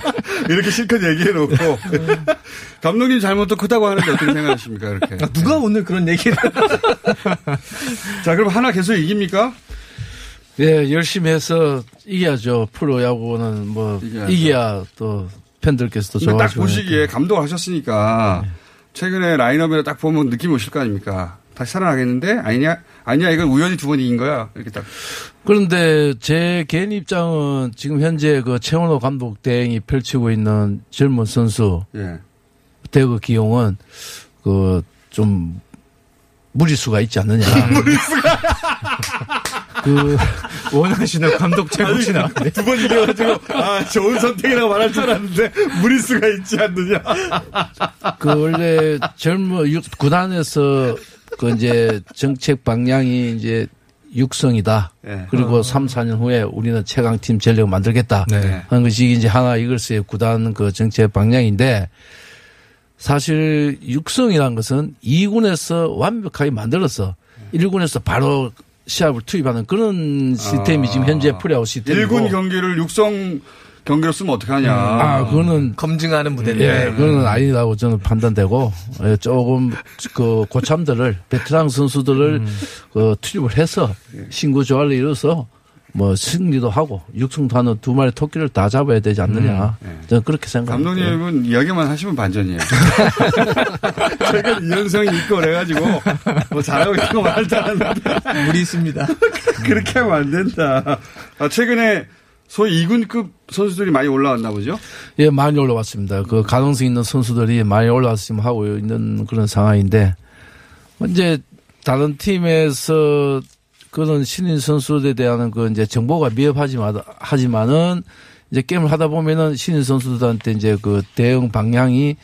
Speaker 2: 이렇게 실컷 얘기해놓고 네. 감독님 잘못도 크다고 하는데 어떻게 생각하십니까? 이렇게 아,
Speaker 7: 누가 오늘 그런 얘기를?
Speaker 2: 자 그럼 하나 계속 이깁니까?
Speaker 10: 예, 열심히 해서 이겨야죠. 프로야구는 뭐 이겨야죠. 이겨야 또 팬들께서도 좋아하시고. 딱
Speaker 2: 보시기에 감동 하셨으니까 네. 최근에 라인업에 딱 보면 느낌 오실 거 아닙니까? 다시 살아나겠는데 아니냐 아니야 이건 우연히 두 번 이긴 거야 이렇게 딱.
Speaker 10: 그런데 제 개인 입장은 지금 현재 그 최원호 감독 대행이 펼치고 있는 젊은 선수 예. 대구 기용은 그 좀 무리수가 있지 않느냐.
Speaker 2: 무리수가.
Speaker 7: 그 원하시나 감독 제목이나
Speaker 2: 두 번 이겨가지고 아 좋은 선택이라고 말할 줄 알았는데 무리수가 있지 않느냐.
Speaker 10: 그 원래 젊은 구단에서 그 이제 정책 방향이 이제 육성이다. 네. 그리고 3, 4년 후에 우리는 최강팀 전력 만들겠다. 네. 하는 것이 이제 하나 이글스의 구단 그 정책 방향인데 사실 육성이란 것은 이군에서 완벽하게 만들어서 네. 일군에서 바로 시합을 투입하는 그런 아. 시스템이 지금 현재 프리아웃 시스템이고
Speaker 2: 1군 경기를 육성 경기로 쓰면 어떡하냐. 음.
Speaker 7: 아, 그거는. 검증하는 무대인데.
Speaker 10: 예, 그거는 아니라고 저는 판단되고, 예, 조금, 그, 고참들을, 베트랑 선수들을, 음. 그, 투입을 해서, 신구 조화를 이뤄서, 뭐, 승리도 하고, 육승도 하는 두 마리 토끼를 다 잡아야 되지 않느냐. 음. 예. 저는 그렇게 생각합니다.
Speaker 2: 감독님은 예. 이야기만 하시면 반전이에요. 최근 이현성이 있고 그래가지고, 뭐, 잘하고 있는 거 말도 안는데
Speaker 7: 무리 있습니다.
Speaker 2: 그렇게 하면 안 된다. 아, 최근에, 소위 2군급 선수들이 많이 올라왔나 보죠?
Speaker 10: 예, 많이 올라왔습니다. 그 가능성 있는 선수들이 많이 올라왔으면 하고 있는 그런 상황인데, 뭐 이제 다른 팀에서 그런 신인 선수들에 대한 그 이제 정보가 미흡하지만, 하지만은 이제 게임을 하다 보면은 신인 선수들한테 이제 그 대응 방향이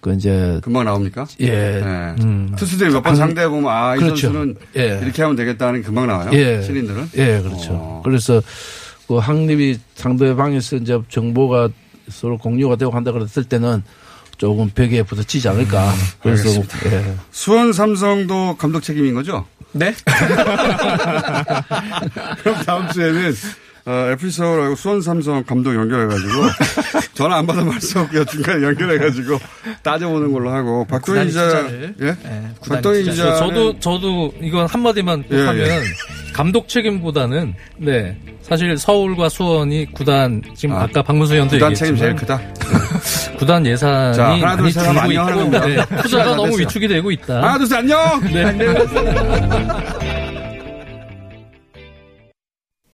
Speaker 10: 그 이제
Speaker 2: 금방 나옵니까?
Speaker 10: 예. 예. 음.
Speaker 2: 투수들이 몇 번 상대해 보면 아이 그렇죠. 선수는 예. 이렇게 하면 되겠다는 금방 나와요. 예. 신인들은.
Speaker 10: 예, 그렇죠. 오. 어. 그래서 그 확립이 상대방에서 이제 정보가 서로 공유가 되고 한다 그랬을 때는 조금 벽에 부딪히지 않을까. 음,
Speaker 2: 그래서 예. 수원 삼성도 감독 책임인 거죠?
Speaker 8: 네.
Speaker 2: 그럼 다음 주에는 에피소울하고 어, 수원 삼성 감독 연결해가지고 전화 안받은말씀없고요 중간에 연결해가지고 따져보는 걸로 하고 아, 박동희 기자, 예, 네,
Speaker 8: 박동희 기자, 저도 저도 이건 한 마디만 예, 예, 하면 예. 감독 책임보다는 네 사실 서울과 수원이 구단 지금 아, 까 박문수 위원도 구단 책임
Speaker 2: 제일 크다.
Speaker 8: 구단 예산이 자, 하나, 많이 둘, 줄고
Speaker 7: 있고 네, 투자가 너무 됐어요. 위축이 되고 있다.
Speaker 2: 하나 둘셋 안녕. 네.